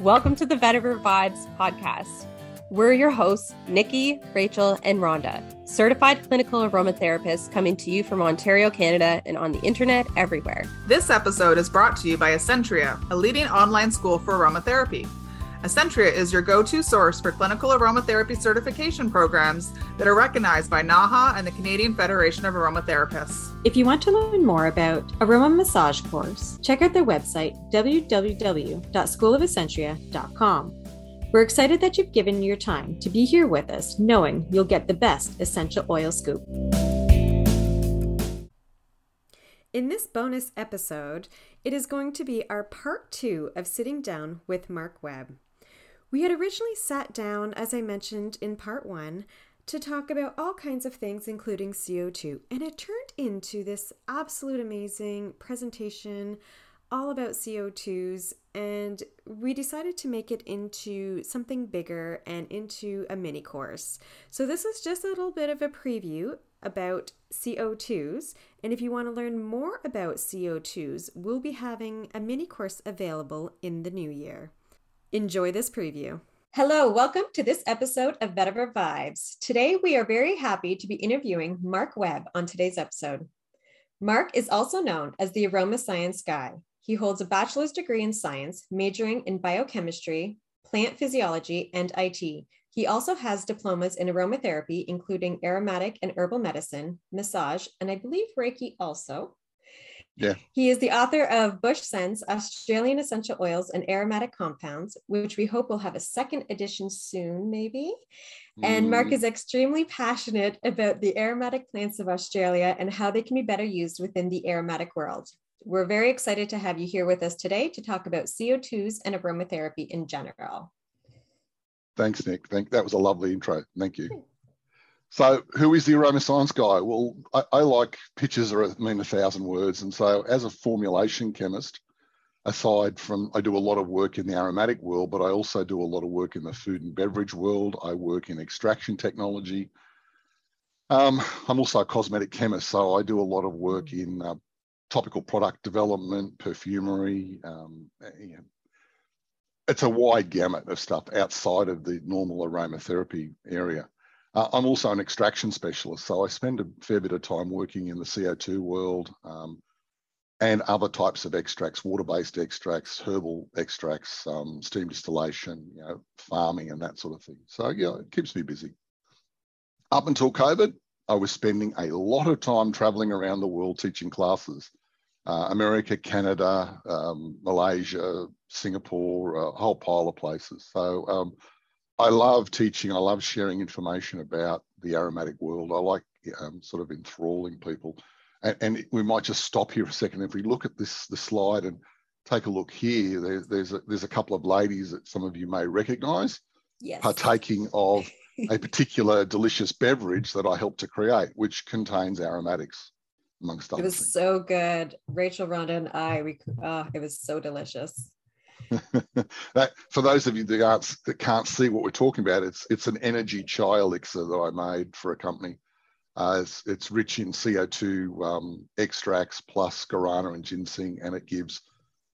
Welcome to the Vetiver Vibes podcast. We're your hosts, Nikki, Rachel, and Rhonda, certified clinical aromatherapists coming to you from Ontario, Canada, and on the internet everywhere. This episode is brought to you by Essentria, a leading online school for aromatherapy. Essentria is your go to source for clinical aromatherapy certification programs that are recognized by NAHA and the Canadian Federation of Aromatherapists. If you want to learn more about Aroma Massage course, check out their website www.schoolofessentria.com. We're excited that you've given your time to be here with us, knowing you'll get the best essential oil scoop. In this bonus episode, it is going to be our part two of sitting down with Mark Webb. We had originally sat down, as I mentioned in part one, to talk about all kinds of things, including CO2, and it turned into this absolute amazing presentation all about CO2s, and we decided to make it into something bigger and into a mini course. So, this is just a little bit of a preview about CO2s. And if you want to learn more about CO2s, we'll be having a mini course available in the new year. Enjoy this preview. Hello, welcome to this episode of Vetiver Vibes. Today, we are very happy to be interviewing Mark Webb on today's episode. Mark is also known as the Aroma Science Guy. He holds a bachelor's degree in science, majoring in biochemistry, plant physiology, and IT. He also has diplomas in aromatherapy, including aromatic and herbal medicine, massage, and I believe Reiki also. Yeah. He is the author of Bush Sense, Australian Essential Oils and Aromatic Compounds, which we hope will have a second edition soon, maybe. And Mark Mm. is extremely passionate about the aromatic plants of Australia and how they can be better used within the aromatic world. We're very excited to have you here with us today to talk about CO2s and aromatherapy in general. Thanks, Nick. Thank that was a lovely intro. Thank you. So, who is the aroma science guy? Well, I, I like pictures are mean a thousand words, and so as a formulation chemist, aside from I do a lot of work in the aromatic world, but I also do a lot of work in the food and beverage world. I work in extraction technology. Um, I'm also a cosmetic chemist, so I do a lot of work in uh, topical product development, perfumery. Um, it's a wide gamut of stuff outside of the normal aromatherapy area. Uh, I'm also an extraction specialist, so I spend a fair bit of time working in the CO2 world um, and other types of extracts, water-based extracts, herbal extracts, um, steam distillation, you know, farming and that sort of thing. So yeah, it keeps me busy. Up until COVID, I was spending a lot of time traveling around the world teaching classes. Uh, America, Canada, um, Malaysia, Singapore, a whole pile of places. So um, I love teaching. I love sharing information about the aromatic world. I like um, sort of enthralling people. And, and, we might just stop here for a second. If we look at this the slide and take a look here, there's there's a, there's a couple of ladies that some of you may recognise Yes. partaking of a particular delicious beverage that I helped to create, which contains aromatics, amongst others. It was things. so good. Rachel, Rhonda, and I, we, uh, it was so delicious. that, for those of you that, aren't, that can't see what we're talking about, it's it's an energy chai elixir that I made for a company. Uh, it's, it's rich in CO2 um, extracts plus guarana and ginseng, and it gives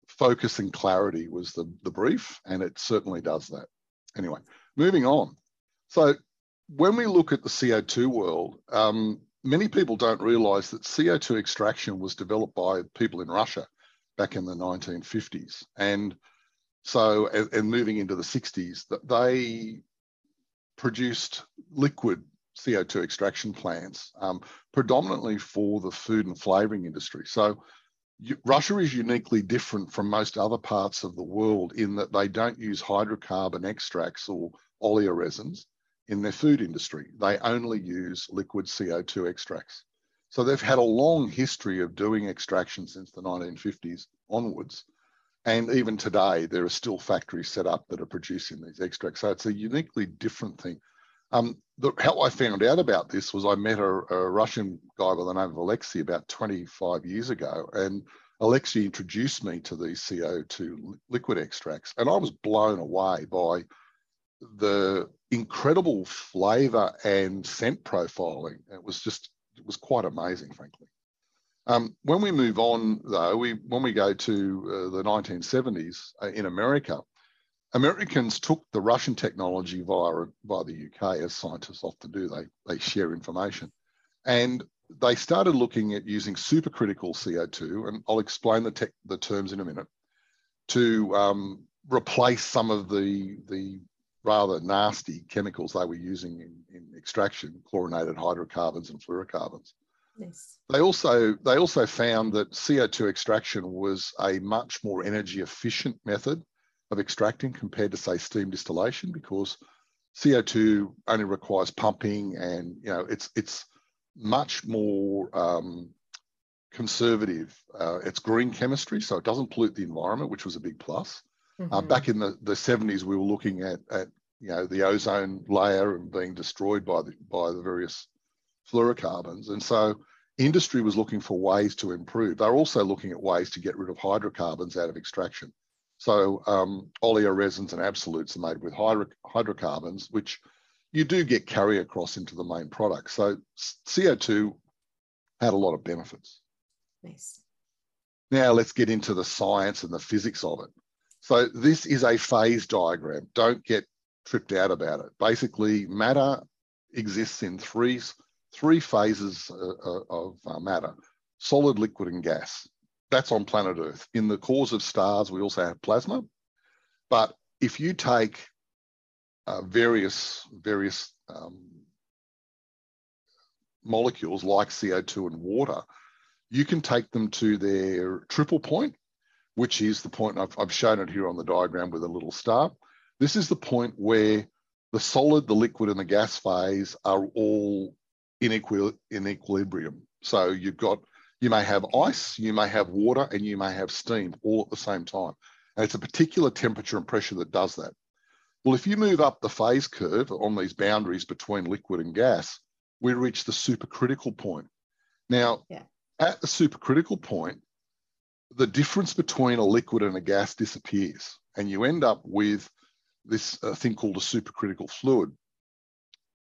focus and clarity was the, the brief, and it certainly does that. Anyway, moving on. So when we look at the CO2 world, um, many people don't realize that CO2 extraction was developed by people in Russia back in the 1950s. And so, and, and moving into the 60s, that they produced liquid CO2 extraction plants, um, predominantly for the food and flavoring industry. So, Russia is uniquely different from most other parts of the world in that they don't use hydrocarbon extracts or oleoresins in their food industry. They only use liquid CO2 extracts. So they've had a long history of doing extraction since the 1950s onwards. And even today, there are still factories set up that are producing these extracts. So it's a uniquely different thing. Um, the, how I found out about this was I met a, a, Russian guy by the name of Alexei about 25 years ago, and Alexei introduced me to these CO2 liquid extracts, and I was blown away by the incredible flavor and scent profiling. It was just, it was quite amazing, frankly. Um, when we move on, though, we when we go to uh, the 1970s uh, in America, Americans took the Russian technology via, via the UK, as scientists often do. They, they share information. And they started looking at using supercritical CO2, and I'll explain the, tech, the terms in a minute, to um, replace some of the, the rather nasty chemicals they were using in, in extraction, chlorinated hydrocarbons and fluorocarbons. Nice. They also they also found that CO2 extraction was a much more energy efficient method of extracting compared to say steam distillation because CO2 only requires pumping and you know it's it's much more um, conservative. Uh, it's green chemistry, so it doesn't pollute the environment, which was a big plus. Uh, mm-hmm. Uh, back in the, the 70s, we were looking at, at you know the ozone layer and being destroyed by the by the various fluorocarbons, and so industry was looking for ways to improve. They're also looking at ways to get rid of hydrocarbons out of extraction. So um, oleoresins and absolutes are made with hydro- hydrocarbons, which you do get carry across into the main product. So CO2 had a lot of benefits. Nice. Now let's get into the science and the physics of it. So this is a phase diagram. Don't get tripped out about it. Basically, matter exists in three, three phases uh, uh, of uh, matter, solid, liquid, and gas. That's on planet Earth. In the cores of stars, we also have plasma. But if you take uh, various, various um, molecules like CO2 and water, you can take them to their triple point, which is the point I've, I've shown it here on the diagram with a little star. This is the point where the solid, the liquid, and the gas phase are all in, equi- in equilibrium. So you've got, you may have ice, you may have water, and you may have steam all at the same time. And it's a particular temperature and pressure that does that. Well, if you move up the phase curve on these boundaries between liquid and gas, we reach the supercritical point. Now, yeah. at the supercritical point, the difference between a liquid and a gas disappears, and you end up with this uh, thing called a supercritical fluid.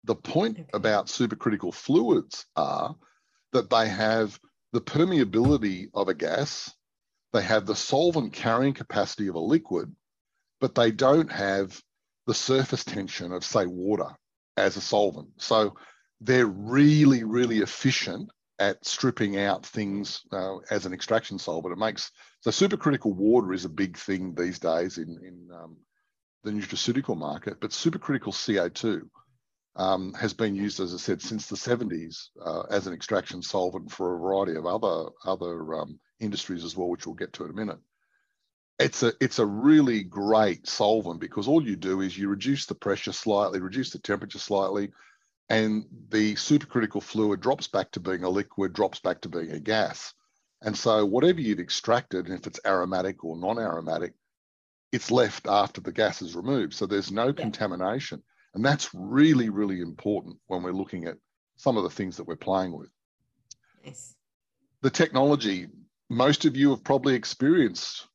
The point okay. about supercritical fluids are that they have the permeability of a gas, they have the solvent carrying capacity of a liquid, but they don't have the surface tension of, say, water as a solvent. So they're really, really efficient at stripping out things uh, as an extraction solvent. It makes so supercritical water is a big thing these days in, in um, the nutraceutical market, but supercritical CO2 um, has been used, as I said, since the 70s uh, as an extraction solvent for a variety of other other um, industries as well, which we'll get to in a minute. It's a it's a really great solvent because all you do is you reduce the pressure slightly, reduce the temperature slightly, and the supercritical fluid drops back to being a liquid, drops back to being a gas. And so whatever you've extracted, if it's aromatic or non-aromatic, it's left after the gas is removed. So there's no yeah. contamination. And that's really, really important when we're looking at some of the things that we're playing with. Nice. The technology, most of you have probably experienced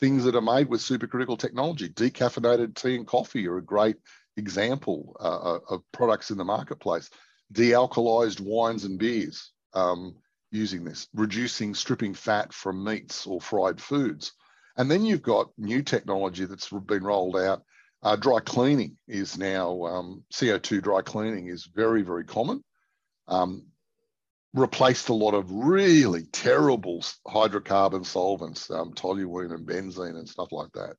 things that are made with supercritical technology. Decaffeinated tea and coffee are a great example uh, uh of products in the marketplace. Dealcoholized wines and beers um, using this, reducing stripping fat from meats or fried foods. And then you've got new technology that's been rolled out. Uh, dry cleaning is now um, CO2 dry cleaning is very, very common. Um, replaced a lot of really terrible hydrocarbon solvents, um, toluene and benzene and stuff like that.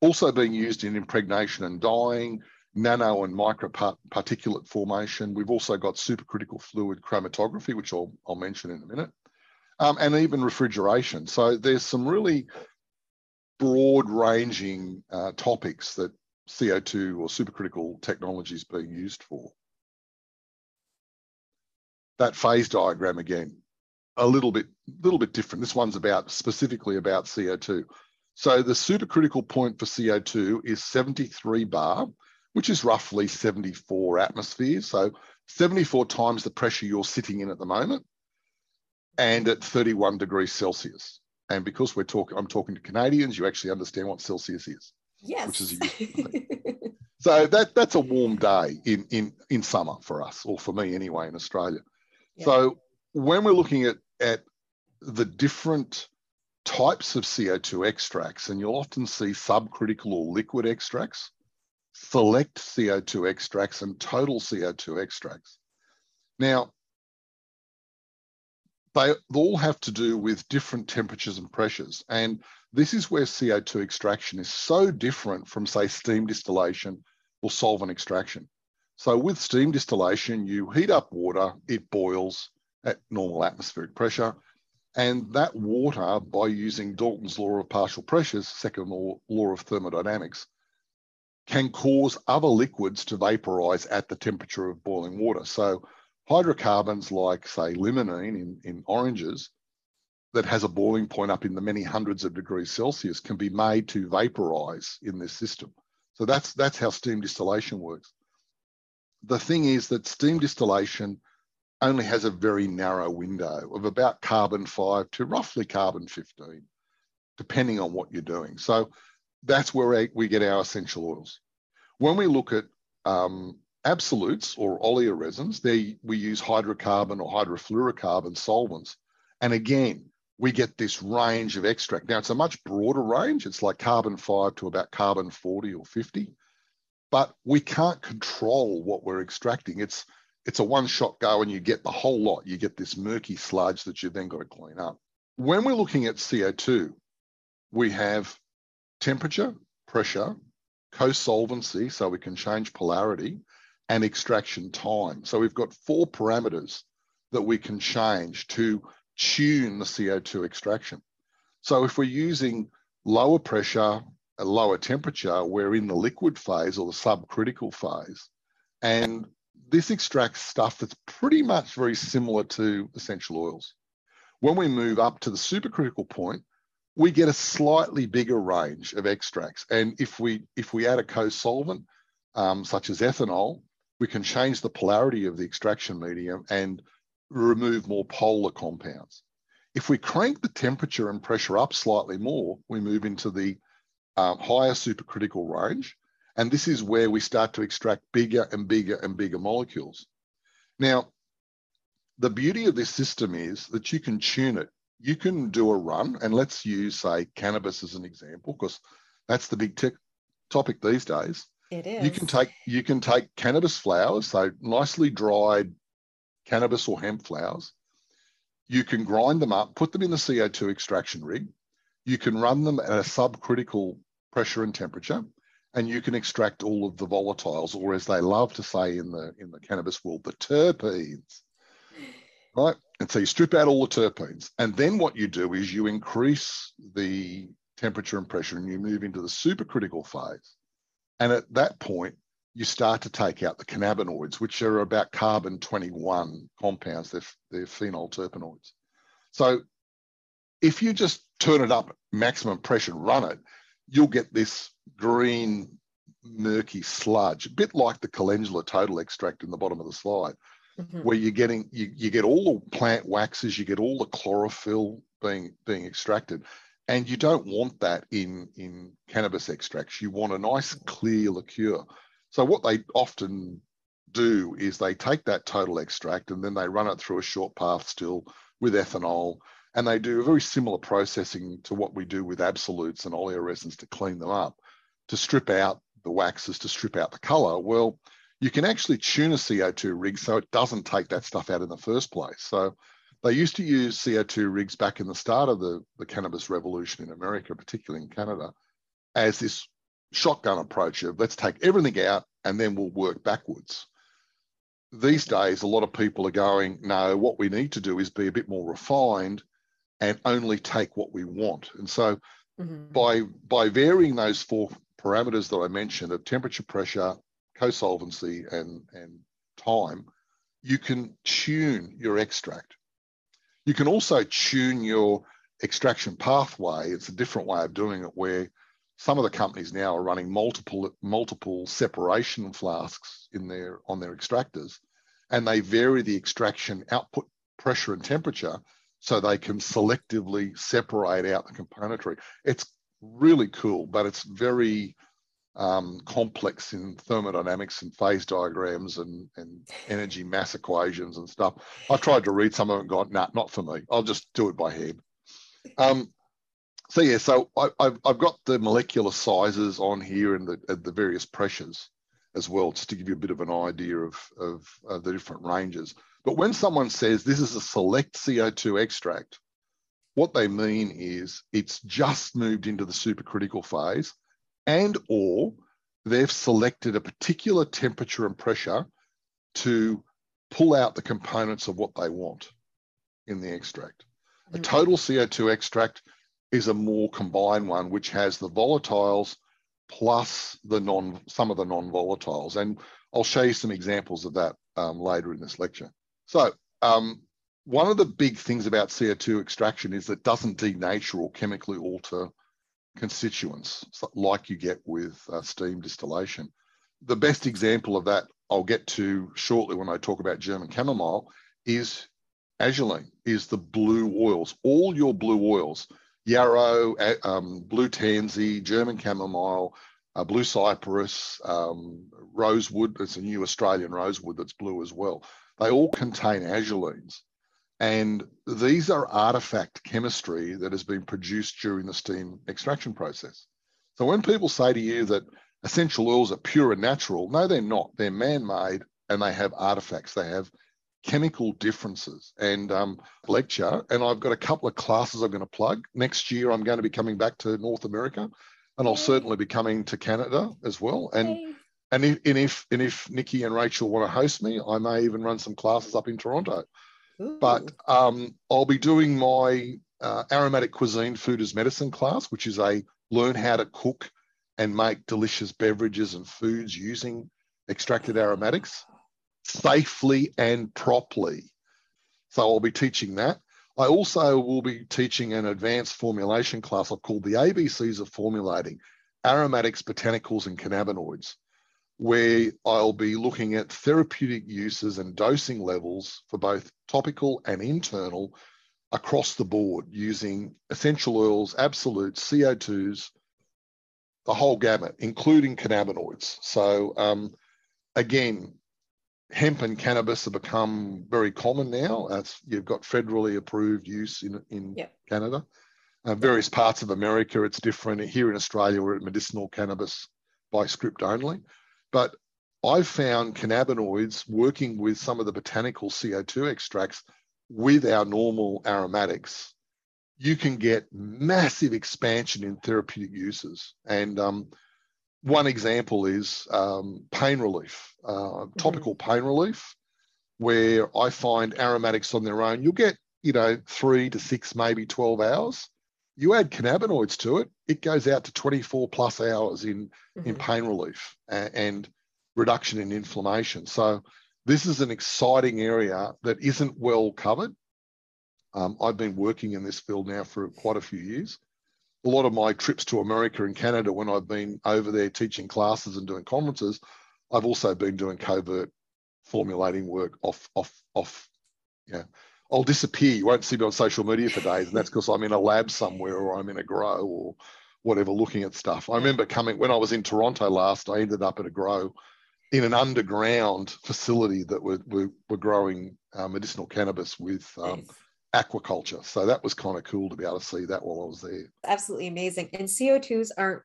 Also being used in impregnation and dyeing, nano and micro particulate formation. We've also got supercritical fluid chromatography, which I'll, I'll mention in a minute, um, and even refrigeration. So there's some really broad ranging uh, topics that CO2 or supercritical technologies being used for. That phase diagram again, a little bit, little bit different. This one's about specifically about CO2. So the supercritical point for CO2 is 73 bar, which is roughly 74 atmospheres. So 74 times the pressure you're sitting in at the moment and at 31 degrees Celsius. And because we're talking, I'm talking to Canadians, you actually understand what Celsius is. Yes. Which is so that that's a warm day in in in summer for us, or for me anyway, in Australia. Yeah. So when we're looking at at the different types of CO2 extracts, and you'll often see subcritical or liquid extracts, select CO2 extracts, and total CO2 extracts. Now, they all have to do with different temperatures and pressures. And this is where CO2 extraction is so different from, say, steam distillation or solvent extraction. So with steam distillation, you heat up water, it boils at normal atmospheric pressure. And that water, by using Dalton's law of partial pressures, second law, law of thermodynamics, can cause other liquids to vaporize at the temperature of boiling water. So hydrocarbons like, say, limonene in, in oranges that has a boiling point up in the many hundreds of degrees Celsius can be made to vaporize in this system. So that's, that's how steam distillation works. The thing is that steam distillation only has a very narrow window of about carbon 5 to roughly carbon 15, depending on what you're doing. So that's where we get our essential oils. When we look at um, absolutes or oleoresins, they, we use hydrocarbon or hydrofluorocarbon solvents. And again, we get this range of extract. Now, it's a much broader range. It's like carbon 5 to about carbon 40 or 50. But we can't control what we're extracting. It's it's a one shot go and you get the whole lot. You get this murky sludge that you've then got to clean up. When we're looking at CO2, we have temperature, pressure, co-solvency, so we can change polarity, and extraction time. So we've got four parameters that we can change to tune the CO2 extraction. So if we're using lower pressure, a lower temperature, we're in the liquid phase or the subcritical phase. And this extracts stuff that's pretty much very similar to essential oils. When we move up to the supercritical point, we get a slightly bigger range of extracts. And if we if we add a co-solvent, um, such as ethanol, we can change the polarity of the extraction medium and remove more polar compounds. If we crank the temperature and pressure up slightly more, we move into the um, higher supercritical range, and this is where we start to extract bigger and bigger and bigger molecules. Now, the beauty of this system is that you can tune it. You can do a run, and let's use, say, cannabis as an example, because that's the big tech topic these days. It is. You can take you can take cannabis flowers, so nicely dried cannabis or hemp flowers. You can grind them up, put them in the CO2 extraction rig. You can run them at a subcritical pressure and temperature and you can extract all of the volatiles, or as they love to say in the in the cannabis world, the terpenes. Right? And so you strip out all the terpenes. And then what you do is you increase the temperature and pressure and you move into the supercritical phase. And at that point, you start to take out the cannabinoids, which are about carbon 21 compounds. They're, they're phenol terpenoids. So if you just turn it up maximum pressure and run it, you'll get this green, murky sludge, a bit like the calendula total extract in the bottom of the slide, mm-hmm. where you're getting you, you get all the plant waxes, you get all the chlorophyll being being extracted. And you don't want that in, in cannabis extracts. You want a nice clear liqueur. So what they often do is they take that total extract and then they run it through a short path still with ethanol and they do a very similar processing to what we do with absolutes and oleoresins to clean them up, to strip out the waxes, to strip out the color. Well, you can actually tune a CO2 rig so it doesn't take that stuff out in the first place. So they used to use CO2 rigs back in the start of the, the cannabis revolution in America, particularly in Canada, as this shotgun approach of let's take everything out and then we'll work backwards. These days, a lot of people are going, no, what we need to do is be a bit more refined and only take what we want. And so mm-hmm. by by varying those four parameters that I mentioned of temperature, pressure, co-solvency, and, and time, you can tune your extract. You can also tune your extraction pathway. It's a different way of doing it where some of the companies now are running multiple multiple separation flasks in their on their extractors and they vary the extraction output pressure and temperature so they can selectively separate out the componentry. It's really cool, but it's very um, complex in thermodynamics and phase diagrams and, and energy mass equations and stuff. I tried to read some of it and gone, nah, not for me. I'll just do it by hand. Um, So yeah, so I, have I've got the molecular sizes on here and the, and the various pressures as well, just to give you a bit of an idea of, of, of the different ranges. But when someone says this is a select CO2 extract, what they mean is it's just moved into the supercritical phase and or they've selected a particular temperature and pressure to pull out the components of what they want in the extract. A mm-hmm. total CO2 extract is a more combined one, which has the volatiles plus the non some of the non-volatiles. And I'll show you some examples of that um, later in this lecture. So um, one of the big things about CO2 extraction is that it doesn't denature or chemically alter constituents like you get with uh, steam distillation. The best example of that I'll get to shortly when I talk about German chamomile is azulene, is the blue oils. All your blue oils, yarrow, um, blue tansy, German chamomile, uh, blue cypress, um, rosewood, it's a new Australian rosewood that's blue as well. They all contain azulenes. And these are artifact chemistry that has been produced during the steam extraction process. So when people say to you that essential oils are pure and natural, no, they're not. They're man made and they have artifacts, they have chemical differences. And um, lecture, and I've got a couple of classes I'm going to plug. Next year, I'm going to be coming back to North America and I'll certainly be coming to Canada as well. And and if, and if and if Nikki and Rachel want to host me, I may even run some classes up in Toronto. But um, I'll be doing my uh, aromatic cuisine food as medicine class, which is a learn how to cook and make delicious beverages and foods using extracted aromatics safely and properly. So I'll be teaching that. I also will be teaching an advanced formulation class I've called the ABCs of formulating aromatics, botanicals, and cannabinoids where I'll be looking at therapeutic uses and dosing levels for both topical and internal across the board using essential oils, absolutes, CO2s, the whole gamut, including cannabinoids. So, um, again, hemp and cannabis have become very common now. As you've got federally approved use in, in yep. Canada. Uh, various parts of America, it's different. Here in Australia, we're at medicinal cannabis by script only. But I've found cannabinoids working with some of the botanical CO2 extracts with our normal aromatics. You can get massive expansion in therapeutic uses. And um, one example is um, pain relief, uh, mm-hmm. topical pain relief, where I find aromatics on their own, you'll get, you know, three to six, maybe 12 hours. You add cannabinoids to it, it goes out to 24 plus hours in, mm-hmm. in pain relief and, and reduction in inflammation. So this is an exciting area that isn't well covered. Um, I've been working in this field now for quite a few years. A lot of my trips to America and Canada, when I've been over there teaching classes and doing conferences, I've also been doing covert formulating work off, off, off. Yeah, I'll disappear. You won't see me on social media for days, and that's because I'm in a lab somewhere or I'm in a grow or whatever looking at stuff. I remember coming when I was in Toronto last. I ended up at a grow in an underground facility that were were, were growing uh, medicinal cannabis with um, aquaculture. So that was kind of cool to be able to see that while I was there. Absolutely amazing. And CO2s aren't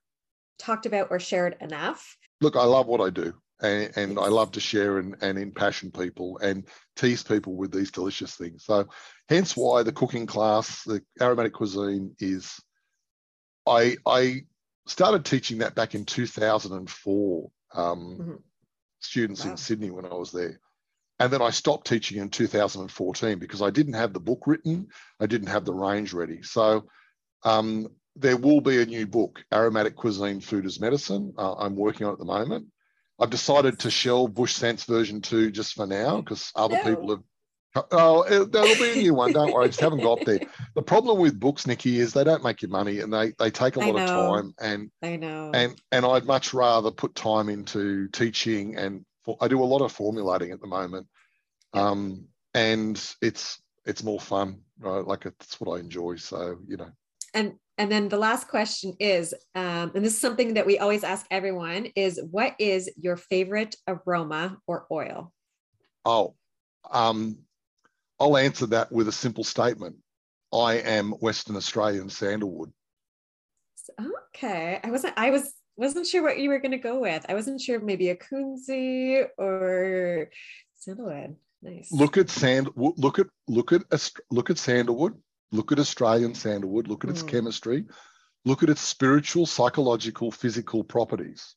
talked about or shared enough. Look, I love what I do. And, and. I love to share and, and impassion people and tease people with these delicious things. So, hence why the cooking class, the aromatic cuisine, is I I started teaching that back in 2004. Um, mm-hmm. Students wow. in Sydney when I was there. And then I stopped teaching in 2014 because I didn't have the book written, I didn't have the range ready. So um, there will be a new book, Aromatic Cuisine Food as Medicine. Uh, I'm working on at the moment. I've decided to shelve Bush Sense version two just for now because other no. people have Oh, there'll be a new one. Don't worry. I just haven't got there. The problem with books, Nikki, is they don't make you money and they they take a lot of time. And I know. And and I'd much rather put time into teaching and for, I do a lot of formulating at the moment. Um, and it's it's more fun, right? Like it's what I enjoy. So you know. And and then the last question is, um, and this is something that we always ask everyone: is what is your favorite aroma or oil? Oh, um, I'll answer that with a simple statement. I am Western Australian sandalwood. Okay. I wasn't I was wasn't sure what you were gonna go with. I wasn't sure maybe a Kunzea or sandalwood. Nice. Look at sand look at look at look at sandalwood, look at Australian sandalwood, look at its mm. chemistry, look at its spiritual, psychological, physical properties.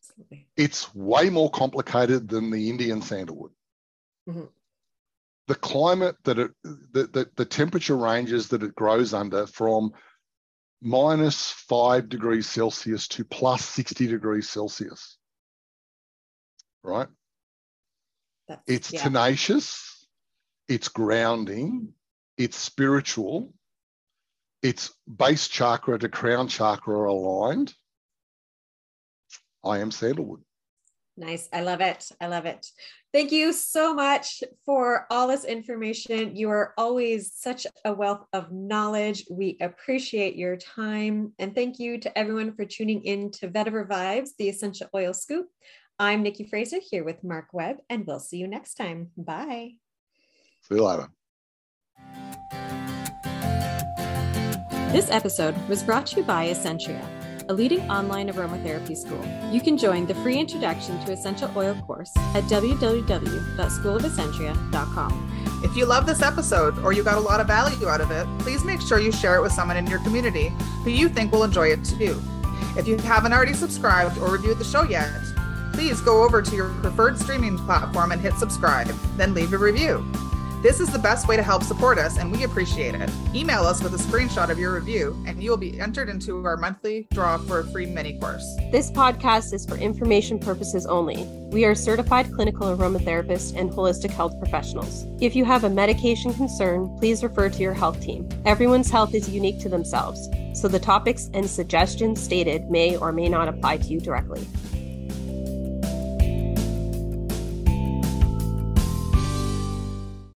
Absolutely. It's way more complicated than the Indian sandalwood. Mm-hmm. The climate that it, the, the, the temperature ranges that it grows under from minus five degrees Celsius to plus 60 degrees Celsius. Right? That's, it's yeah. tenacious, it's grounding, hmm. it's spiritual, its base chakra to crown chakra aligned. I am sandalwood. Nice. I love it. I love it. Thank you so much for all this information. You are always such a wealth of knowledge. We appreciate your time. And thank you to everyone for tuning in to Vetiver Vibes, the Essential Oil Scoop. I'm Nikki Fraser here with Mark Webb, and we'll see you next time. Bye. See you later. This episode was brought to you by Essentria a leading online aromatherapy school. You can join the free Introduction to Essential Oil course at www.schoolofessentria.com. If you love this episode or you got a lot of value out of it, please make sure you share it with someone in your community who you think will enjoy it too. If you haven't already subscribed or reviewed the show yet, please go over to your preferred streaming platform and hit subscribe, then leave a review. This is the best way to help support us, and we appreciate it. Email us with a screenshot of your review, and you will be entered into our monthly draw for a free mini course. This podcast is for information purposes only. We are certified clinical aromatherapists and holistic health professionals. If you have a medication concern, please refer to your health team. Everyone's health is unique to themselves, so the topics and suggestions stated may or may not apply to you directly.